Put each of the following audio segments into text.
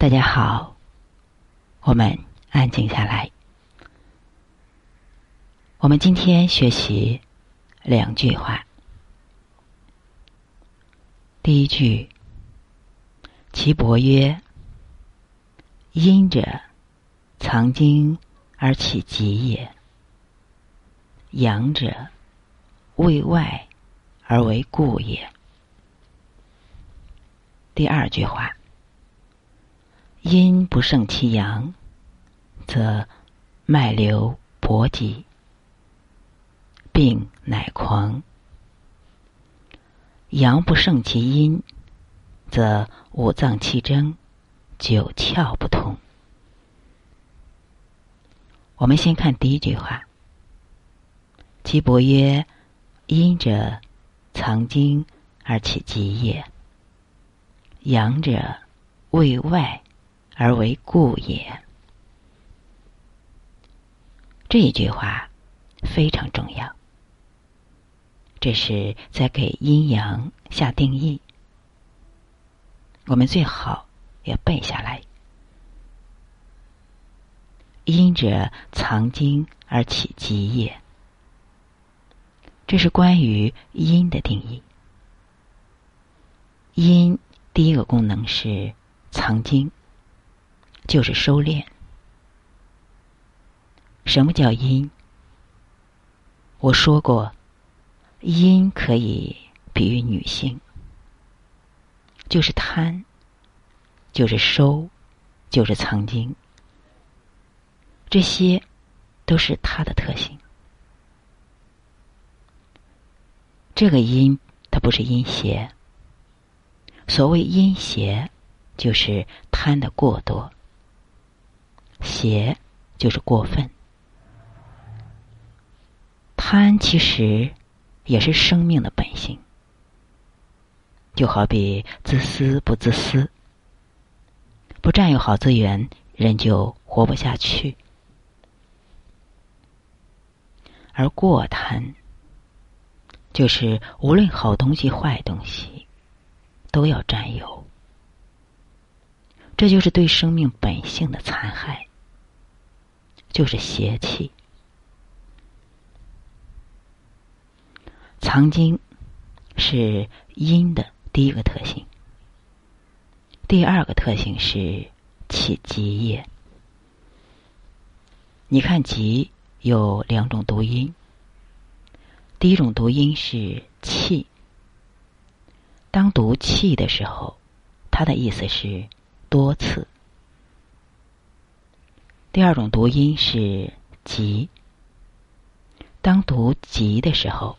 大家好，我们安静下来。我们今天学习两句话。第一句，岐伯曰：“阴者，藏精而起疾也；阳者，为外而为固也。”第二句话。阴不胜其阳，则脉流搏急，病乃狂；阳不胜其阴，则五脏气争，九窍不通。我们先看第一句话：岐伯曰：“阴者，藏精而起极也；阳者，为外。”而为故也。这一句话非常重要，这是在给阴阳下定义。我们最好要背下来：阴者藏精而起极也。这是关于阴的定义。阴第一个功能是藏精。就是收敛。什么叫阴？我说过，阴可以比喻女性，就是贪，就是收，就是藏经，这些都是它的特性。这个阴，它不是阴邪。所谓阴邪，就是贪的过多。邪就是过分，贪其实也是生命的本性，就好比自私不自私，不占有好资源，人就活不下去；而过贪，就是无论好东西坏东西都要占有，这就是对生命本性的残害。就是邪气，藏经是阴的第一个特性，第二个特性是起极也。你看“极”有两种读音，第一种读音是“气”，当读“气”的时候，它的意思是多次。第二种读音是“急”。当读“急”的时候，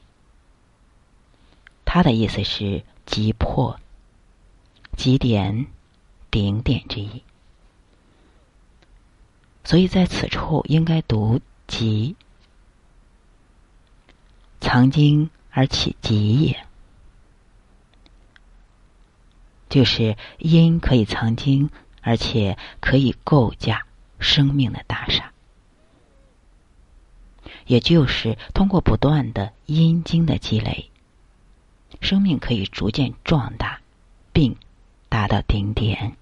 它的意思是急迫、极点、顶点之意。所以在此处应该读“急”，藏经而起急也，就是阴可以藏经，而且可以构架。生命的大厦，也就是通过不断的阴精的积累，生命可以逐渐壮大，并达到顶点。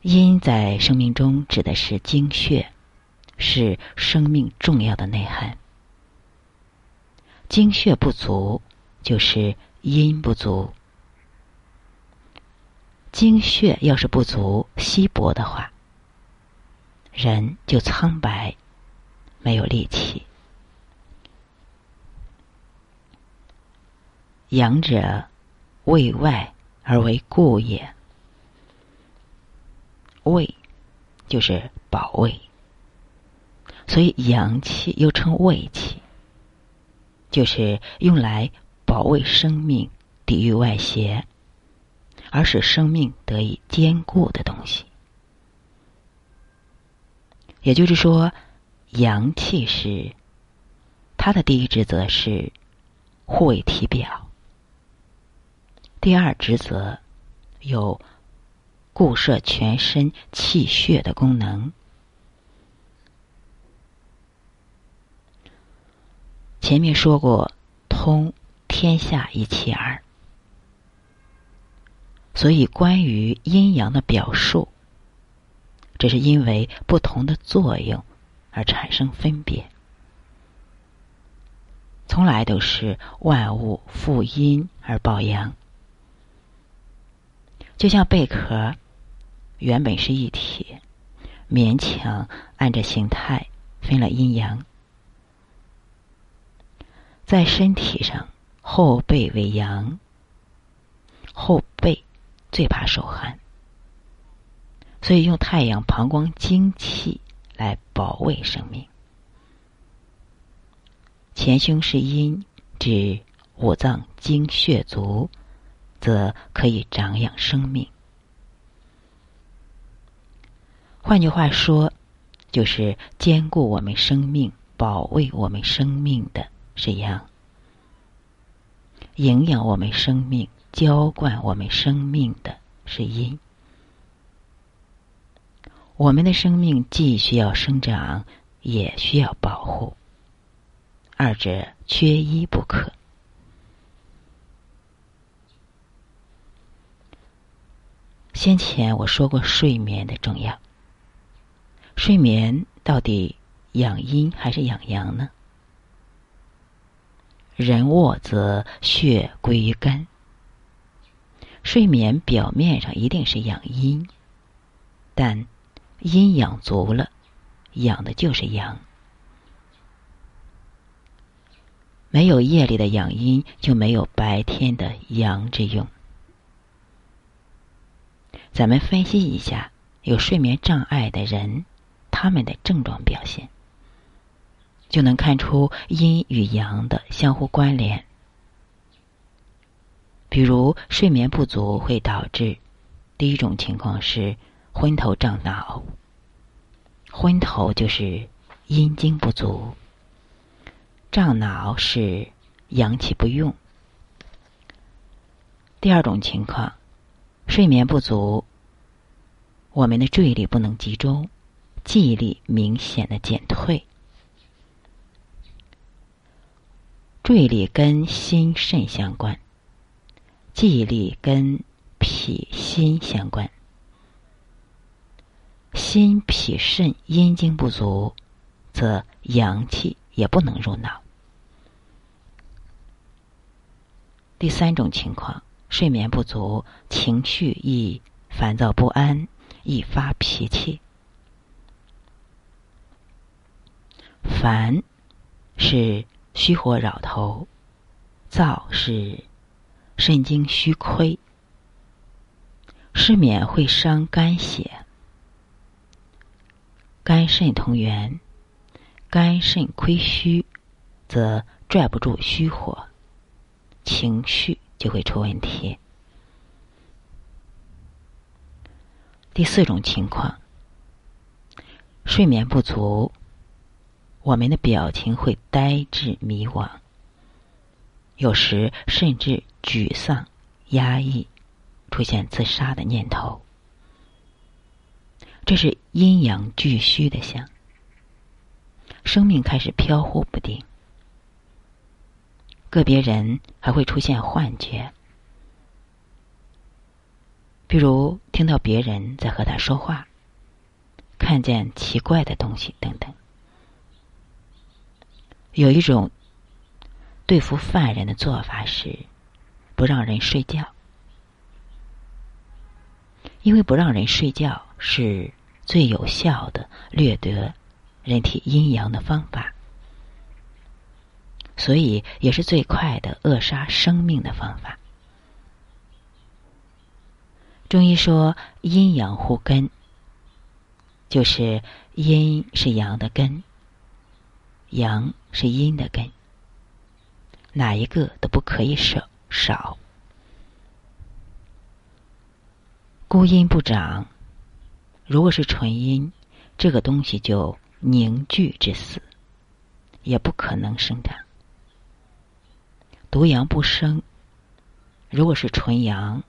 阴在生命中指的是精血，是生命重要的内涵。精血不足，就是阴不足。精血要是不足、稀薄的话，人就苍白，没有力气。阳者，为外而为固也。卫，就是保卫，所以阳气又称卫气，就是用来保卫生命、抵御外邪。而使生命得以坚固的东西，也就是说，阳气是它的第一职责是护卫体表，第二职责有固摄全身气血的功能。前面说过，通天下一气耳。所以，关于阴阳的表述，只是因为不同的作用而产生分别，从来都是万物负阴而抱阳。就像贝壳原本是一体，勉强按着形态分了阴阳，在身体上后背为阳，后背。最怕受寒，所以用太阳膀胱精气来保卫生命。前胸是阴，指五脏精血足，则可以长养生命。换句话说，就是兼顾我们生命、保卫我们生命的是阳，营养我们生命。浇灌我们生命的是阴，我们的生命既需要生长，也需要保护，二者缺一不可。先前我说过睡眠的重要，睡眠到底养阴还是养阳呢？人卧则血归于肝。睡眠表面上一定是养阴，但阴养足了，养的就是阳。没有夜里的养阴，就没有白天的阳之用。咱们分析一下有睡眠障碍的人，他们的症状表现，就能看出阴与阳的相互关联。比如睡眠不足会导致，第一种情况是昏头胀脑。昏头就是阴精不足，胀脑是阳气不用。第二种情况，睡眠不足，我们的注意力不能集中，记忆力明显的减退。注意力跟心肾相关。记忆力跟脾心相关，心脾肾阴精不足，则阳气也不能入脑。第三种情况，睡眠不足，情绪易烦躁不安，易发脾气。烦是虚火扰头，躁是。肾精虚亏，失眠会伤肝血。肝肾同源，肝肾亏虚，则拽不住虚火，情绪就会出问题。第四种情况，睡眠不足，我们的表情会呆滞迷惘，有时甚至。沮丧、压抑，出现自杀的念头，这是阴阳俱虚的象。生命开始飘忽不定，个别人还会出现幻觉，比如听到别人在和他说话，看见奇怪的东西等等。有一种对付犯人的做法是。不让人睡觉，因为不让人睡觉是最有效的掠夺人体阴阳的方法，所以也是最快的扼杀生命的方法。中医说阴阳互根，就是阴是阳的根，阳是阴的根，哪一个都不可以少。少，孤阴不长。如果是纯阴，这个东西就凝聚致死，也不可能生长。独阳不生。如果是纯阳，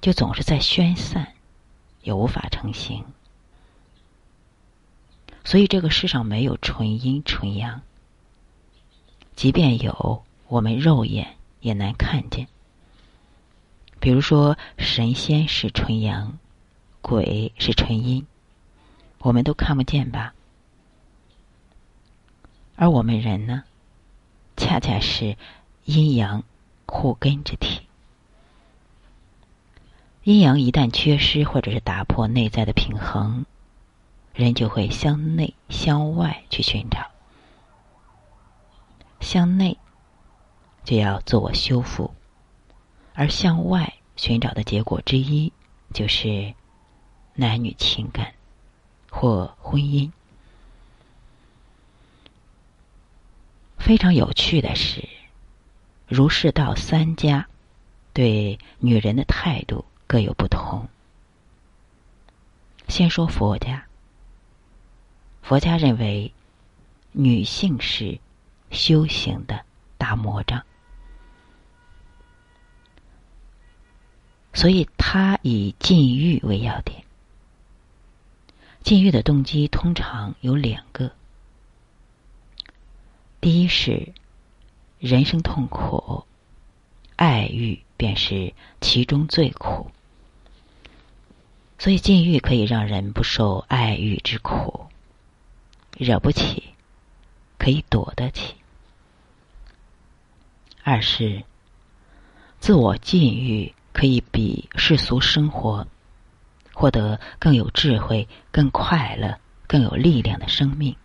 就总是在宣散，也无法成形。所以这个世上没有纯阴纯阳，即便有，我们肉眼。也难看见，比如说，神仙是纯阳，鬼是纯阴，我们都看不见吧？而我们人呢，恰恰是阴阳互根之体。阴阳一旦缺失，或者是打破内在的平衡，人就会向内向外去寻找。向内就要自我修复，而向外寻找的结果之一，就是男女情感或婚姻。非常有趣的是，儒释道三家对女人的态度各有不同。先说佛家，佛家认为女性是修行的大魔障，所以他以禁欲为要点。禁欲的动机通常有两个。第一是人生痛苦，爱欲便是其中最苦，所以禁欲可以让人不受爱欲之苦，惹不起，可以躲得起。二是自我禁欲可以比世俗生活获得更有智慧、更快乐、更有力量的生命。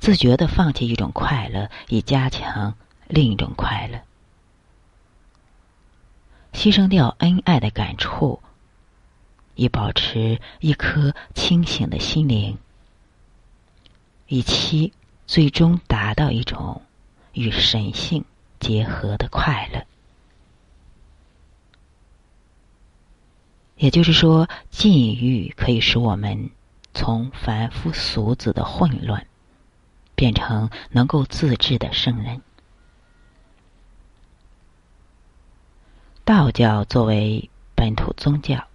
自觉的放弃一种快乐，以加强另一种快乐；牺牲掉恩爱的感触，以保持一颗清醒的心灵，以期最终达到一种与神性结合的快乐。也就是说，禁欲可以使我们从凡夫俗子的混乱。变成能够自制的圣人。道教作为本土宗教，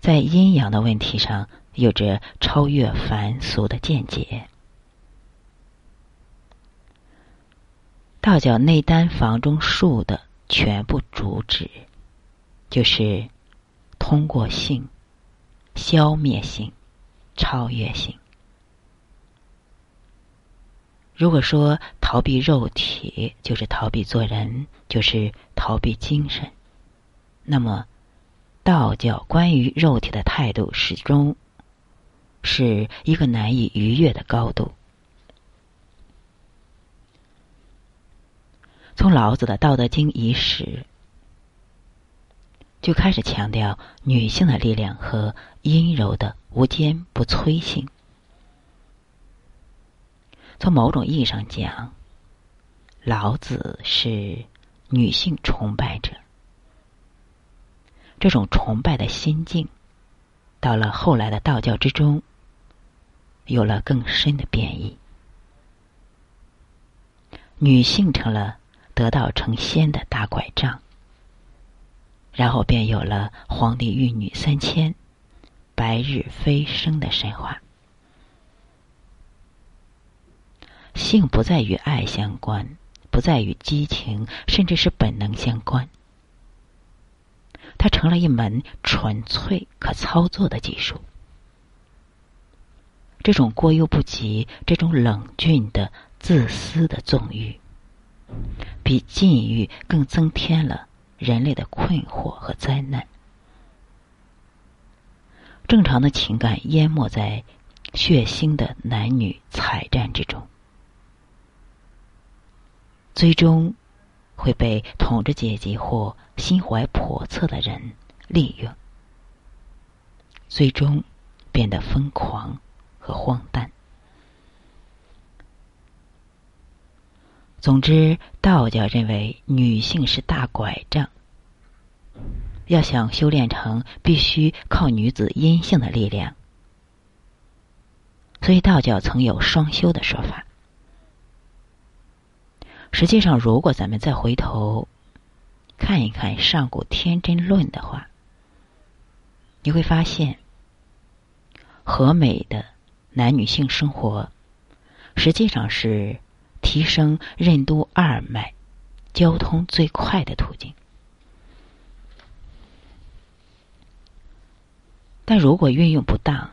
在阴阳的问题上有着超越凡俗的见解。道教内丹房中术的全部主旨，就是通过性消灭性、超越性。如果说逃避肉体就是逃避做人，就是逃避精神，那么道教关于肉体的态度始终是一个难以逾越的高度。从老子的《道德经》伊始，就开始强调女性的力量和阴柔的无坚不摧性。从某种意义上讲，老子是女性崇拜者。这种崇拜的心境，到了后来的道教之中，有了更深的变异。女性成了得道成仙的大拐杖，然后便有了皇帝玉女三千、白日飞升的神话。性不再与爱相关，不再与激情，甚至是本能相关。它成了一门纯粹可操作的技术。这种过犹不及，这种冷峻的、自私的纵欲，比禁欲更增添了人类的困惑和灾难。正常的情感淹没在血腥的男女惨战之中。最终会被统治阶级或心怀叵测的人利用，最终变得疯狂和荒诞。总之，道教认为女性是大拐杖，要想修炼成，必须靠女子阴性的力量，所以道教曾有双修的说法。实际上，如果咱们再回头看一看上古天真论的话，你会发现，和美的男女性生活，实际上是提升任督二脉、交通最快的途径。但如果运用不当，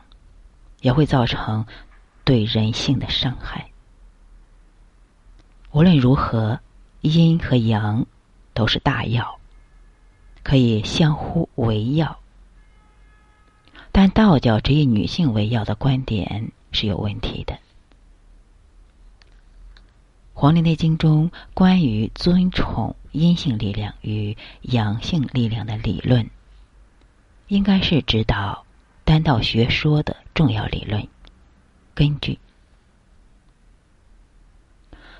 也会造成对人性的伤害。无论如何，阴和阳都是大药，可以相互为药。但道教只以女性为药的观点是有问题的。《黄帝内经》中关于尊崇阴性力量与阳性力量的理论，应该是指导丹道学说的重要理论根据。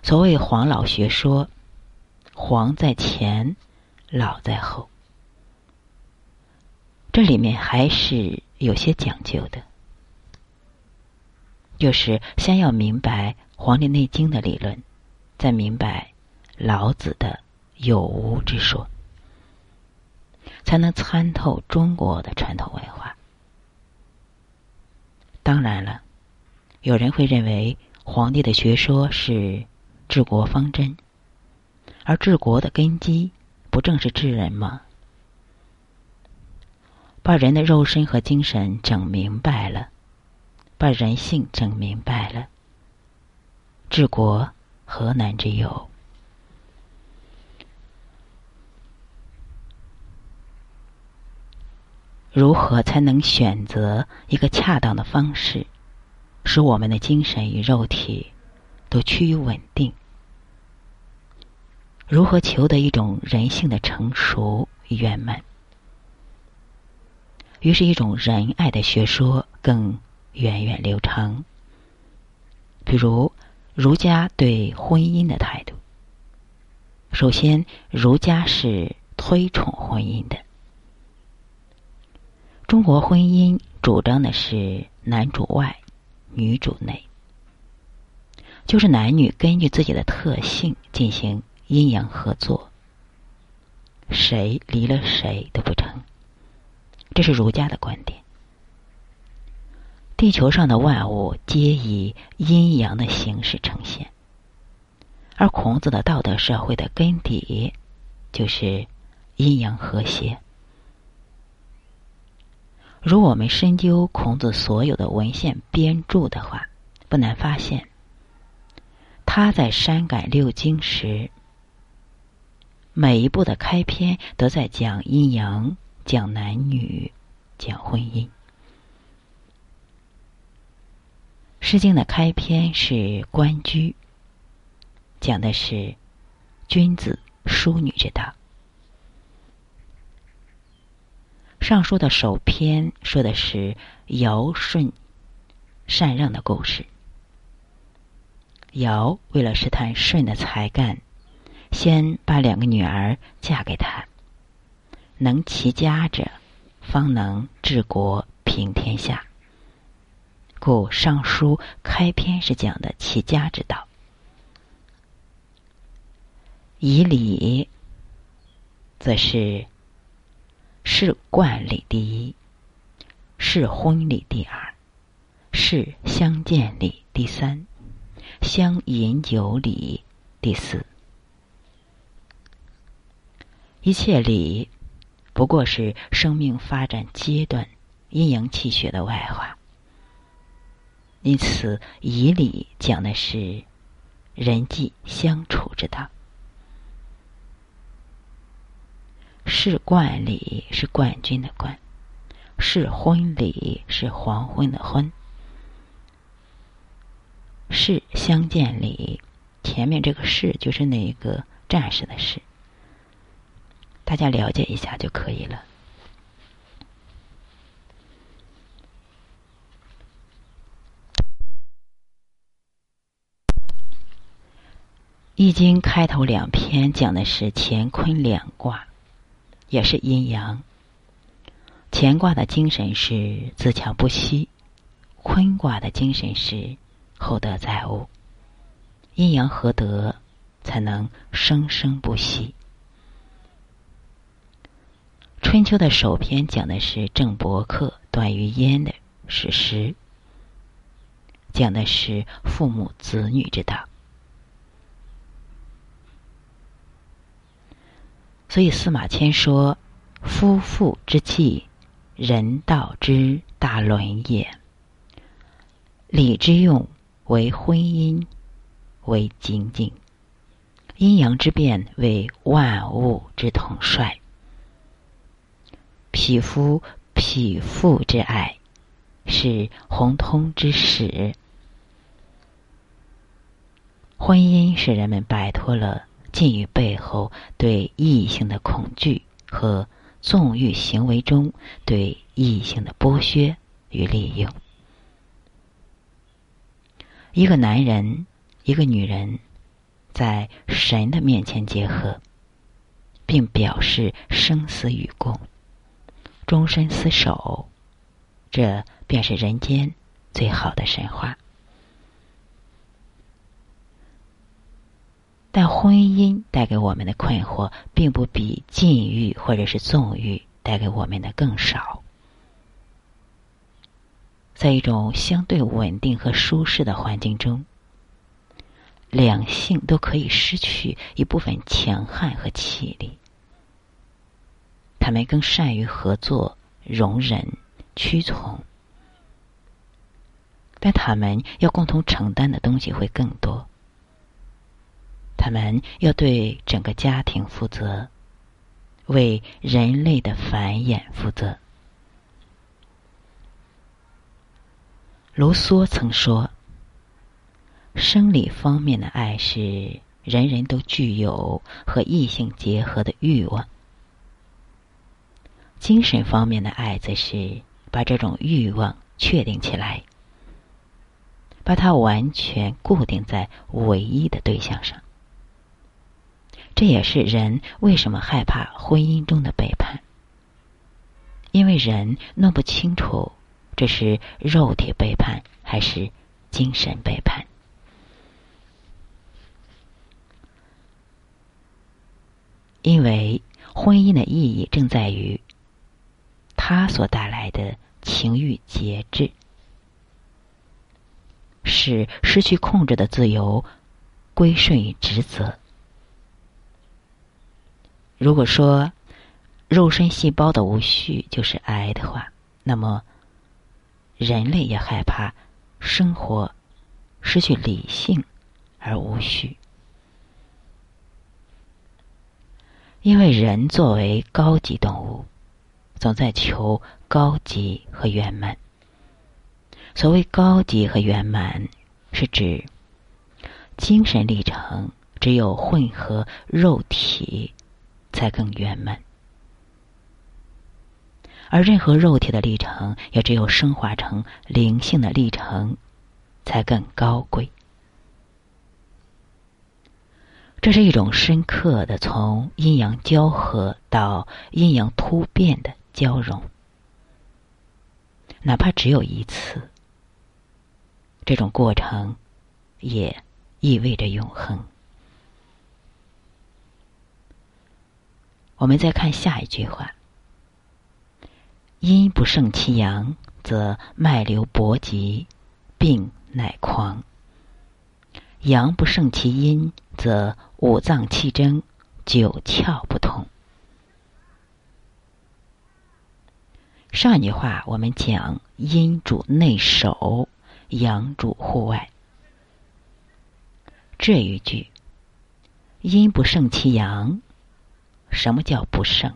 所谓黄老学说，黄在前，老在后，这里面还是有些讲究的，就是先要明白《黄帝内经》的理论，再明白老子的有无之说，才能参透中国的传统文化。当然了，有人会认为皇帝的学说是。治国方针，而治国的根基不正是治人吗？把人的肉身和精神整明白了，把人性整明白了，治国何难之有？如何才能选择一个恰当的方式，使我们的精神与肉体？都趋于稳定。如何求得一种人性的成熟与圆满？于是，一种仁爱的学说更源远流长。比如，儒家对婚姻的态度。首先，儒家是推崇婚姻的。中国婚姻主张的是男主外，女主内。就是男女根据自己的特性进行阴阳合作，谁离了谁都不成。这是儒家的观点。地球上的万物皆以阴阳的形式呈现，而孔子的道德社会的根底就是阴阳和谐。如我们深究孔子所有的文献编著的话，不难发现。他在删改六经时，每一部的开篇都在讲阴阳、讲男女、讲婚姻。《诗经》的开篇是《关雎》，讲的是君子淑女之道；《尚书》的首篇说的是尧舜禅让的故事。尧为了试探舜的才干，先把两个女儿嫁给他。能齐家者，方能治国平天下。故《尚书》开篇是讲的齐家之道。以礼，则是是冠礼第一，是婚礼第二，是相见礼第三。相饮酒礼第四，一切礼不过是生命发展阶段阴阳气血的外化。因此，以礼讲的是人际相处之道。是冠礼是冠军的冠，是婚礼是黄昏的昏。士相见礼，前面这个士就是那个战士的士，大家了解一下就可以了。易经开头两篇讲的是乾坤两卦，也是阴阳。乾卦的精神是自强不息，坤卦的精神是。厚德载物，阴阳合德，才能生生不息。春秋的首篇讲的是郑伯克、段于鄢的史诗，讲的是父母子女之道。所以司马迁说：“夫妇之气，人道之大伦也。礼之用，为婚姻，为精进；阴阳之变，为万物之统帅。匹夫匹妇之爱，是宏通之始。婚姻使人们摆脱了。”禁欲背后对异性的恐惧和纵欲行为中对异性的剥削与利用。一个男人，一个女人，在神的面前结合，并表示生死与共、终身厮守，这便是人间最好的神话。但婚姻带给我们的困惑，并不比禁欲或者是纵欲带给我们的更少。在一种相对稳定和舒适的环境中，两性都可以失去一部分强悍和气力，他们更善于合作、容忍、屈从，但他们要共同承担的东西会更多。他们要对整个家庭负责，为人类的繁衍负责。卢梭曾说：“生理方面的爱是人人都具有和异性结合的欲望，精神方面的爱则是把这种欲望确定起来，把它完全固定在唯一的对象上。”这也是人为什么害怕婚姻中的背叛，因为人弄不清楚这是肉体背叛还是精神背叛。因为婚姻的意义正在于，它所带来的情欲节制，使失去控制的自由归顺于职责。如果说肉身细胞的无序就是癌的话，那么人类也害怕生活失去理性而无序，因为人作为高级动物，总在求高级和圆满。所谓高级和圆满，是指精神历程只有混合肉体。才更圆满，而任何肉体的历程，也只有升华成灵性的历程，才更高贵。这是一种深刻的从阴阳交合到阴阳突变的交融，哪怕只有一次，这种过程也意味着永恒。我们再看下一句话：“阴不胜其阳，则脉流搏急，病乃狂；阳不胜其阴，则五脏气争，九窍不通。”上一句话我们讲阴主内守，阳主户外。这一句“阴不胜其阳”。什么叫不胜？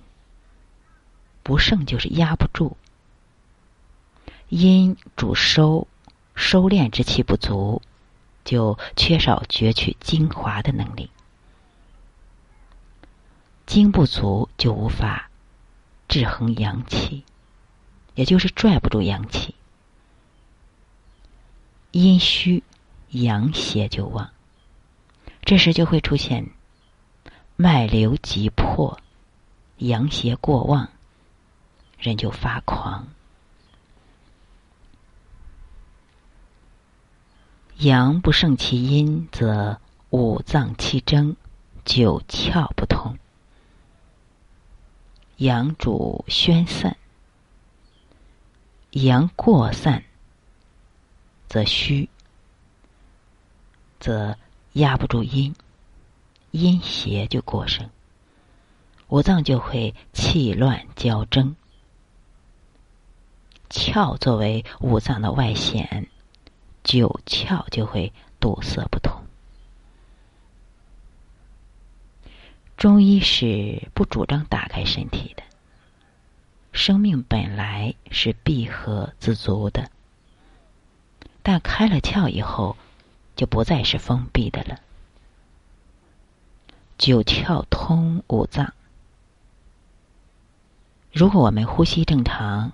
不胜就是压不住。阴主收，收敛之气不足，就缺少攫取精华的能力。精不足，就无法制衡阳气，也就是拽不住阳气。阴虚，阳邪就旺，这时就会出现。脉流急迫，阳邪过旺，人就发狂。阳不胜其阴，则五脏气争，九窍不通。阳主宣散，阳过散，则虚，则压不住阴。阴邪就过盛，五脏就会气乱交争。窍作为五脏的外显，九窍就会堵塞不通。中医是不主张打开身体的，生命本来是闭合自足的，但开了窍以后，就不再是封闭的了。九窍通五脏，如果我们呼吸正常。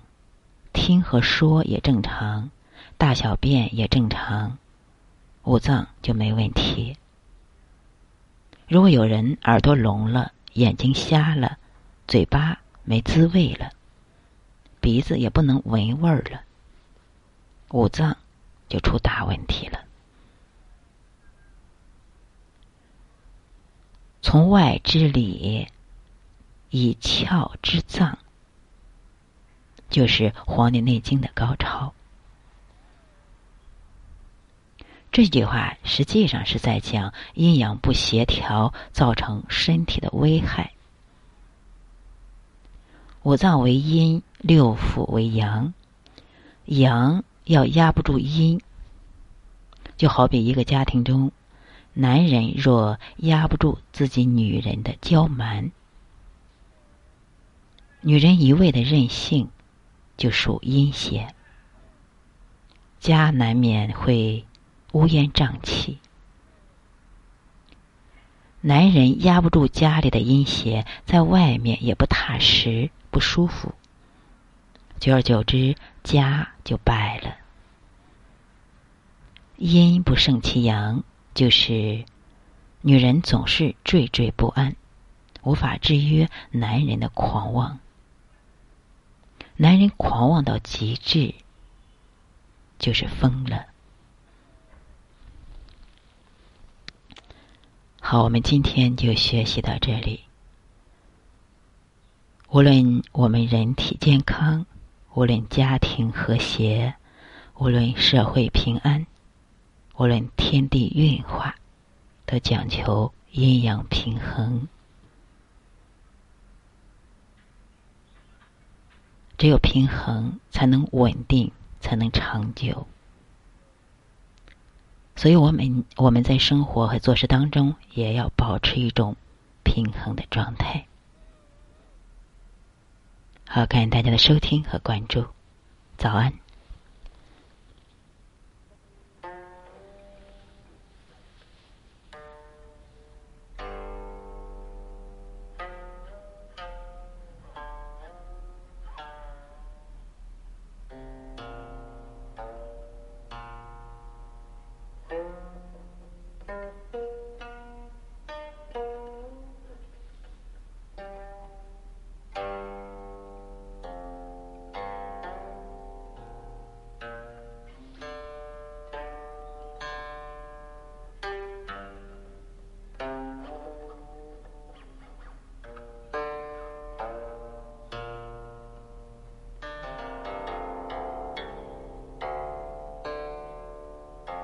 听和说也正常，大小便也正常，五脏就没问题。如果有人耳朵聋了、眼睛瞎了、嘴巴没滋味了、鼻子也不能闻味儿了，五脏就出大问题了。从外之里，以窍之脏。就是《黄帝内经》的高潮。这句话实际上是在讲阴阳不协调造成身体的危害。五脏为阴，六腑为阳，阳要压不住阴。就好比一个家庭中，男人若压不住自己女人的娇蛮，女人一味的任性。就属阴邪，家难免会乌烟瘴气。男人压不住家里的阴邪，在外面也不踏实、不舒服。久而久之，家就败了。阴不胜其阳，就是女人总是惴惴不安，无法制约男人的狂妄。男人狂妄到极致，就是疯了。好，我们今天就学习到这里。无论我们人体健康，无论家庭和谐，无论社会平安，无论天地运化，都讲求阴阳平衡。只有平衡，才能稳定，才能长久。所以，我们我们在生活和做事当中，也要保持一种平衡的状态。好，感谢大家的收听和关注，早安。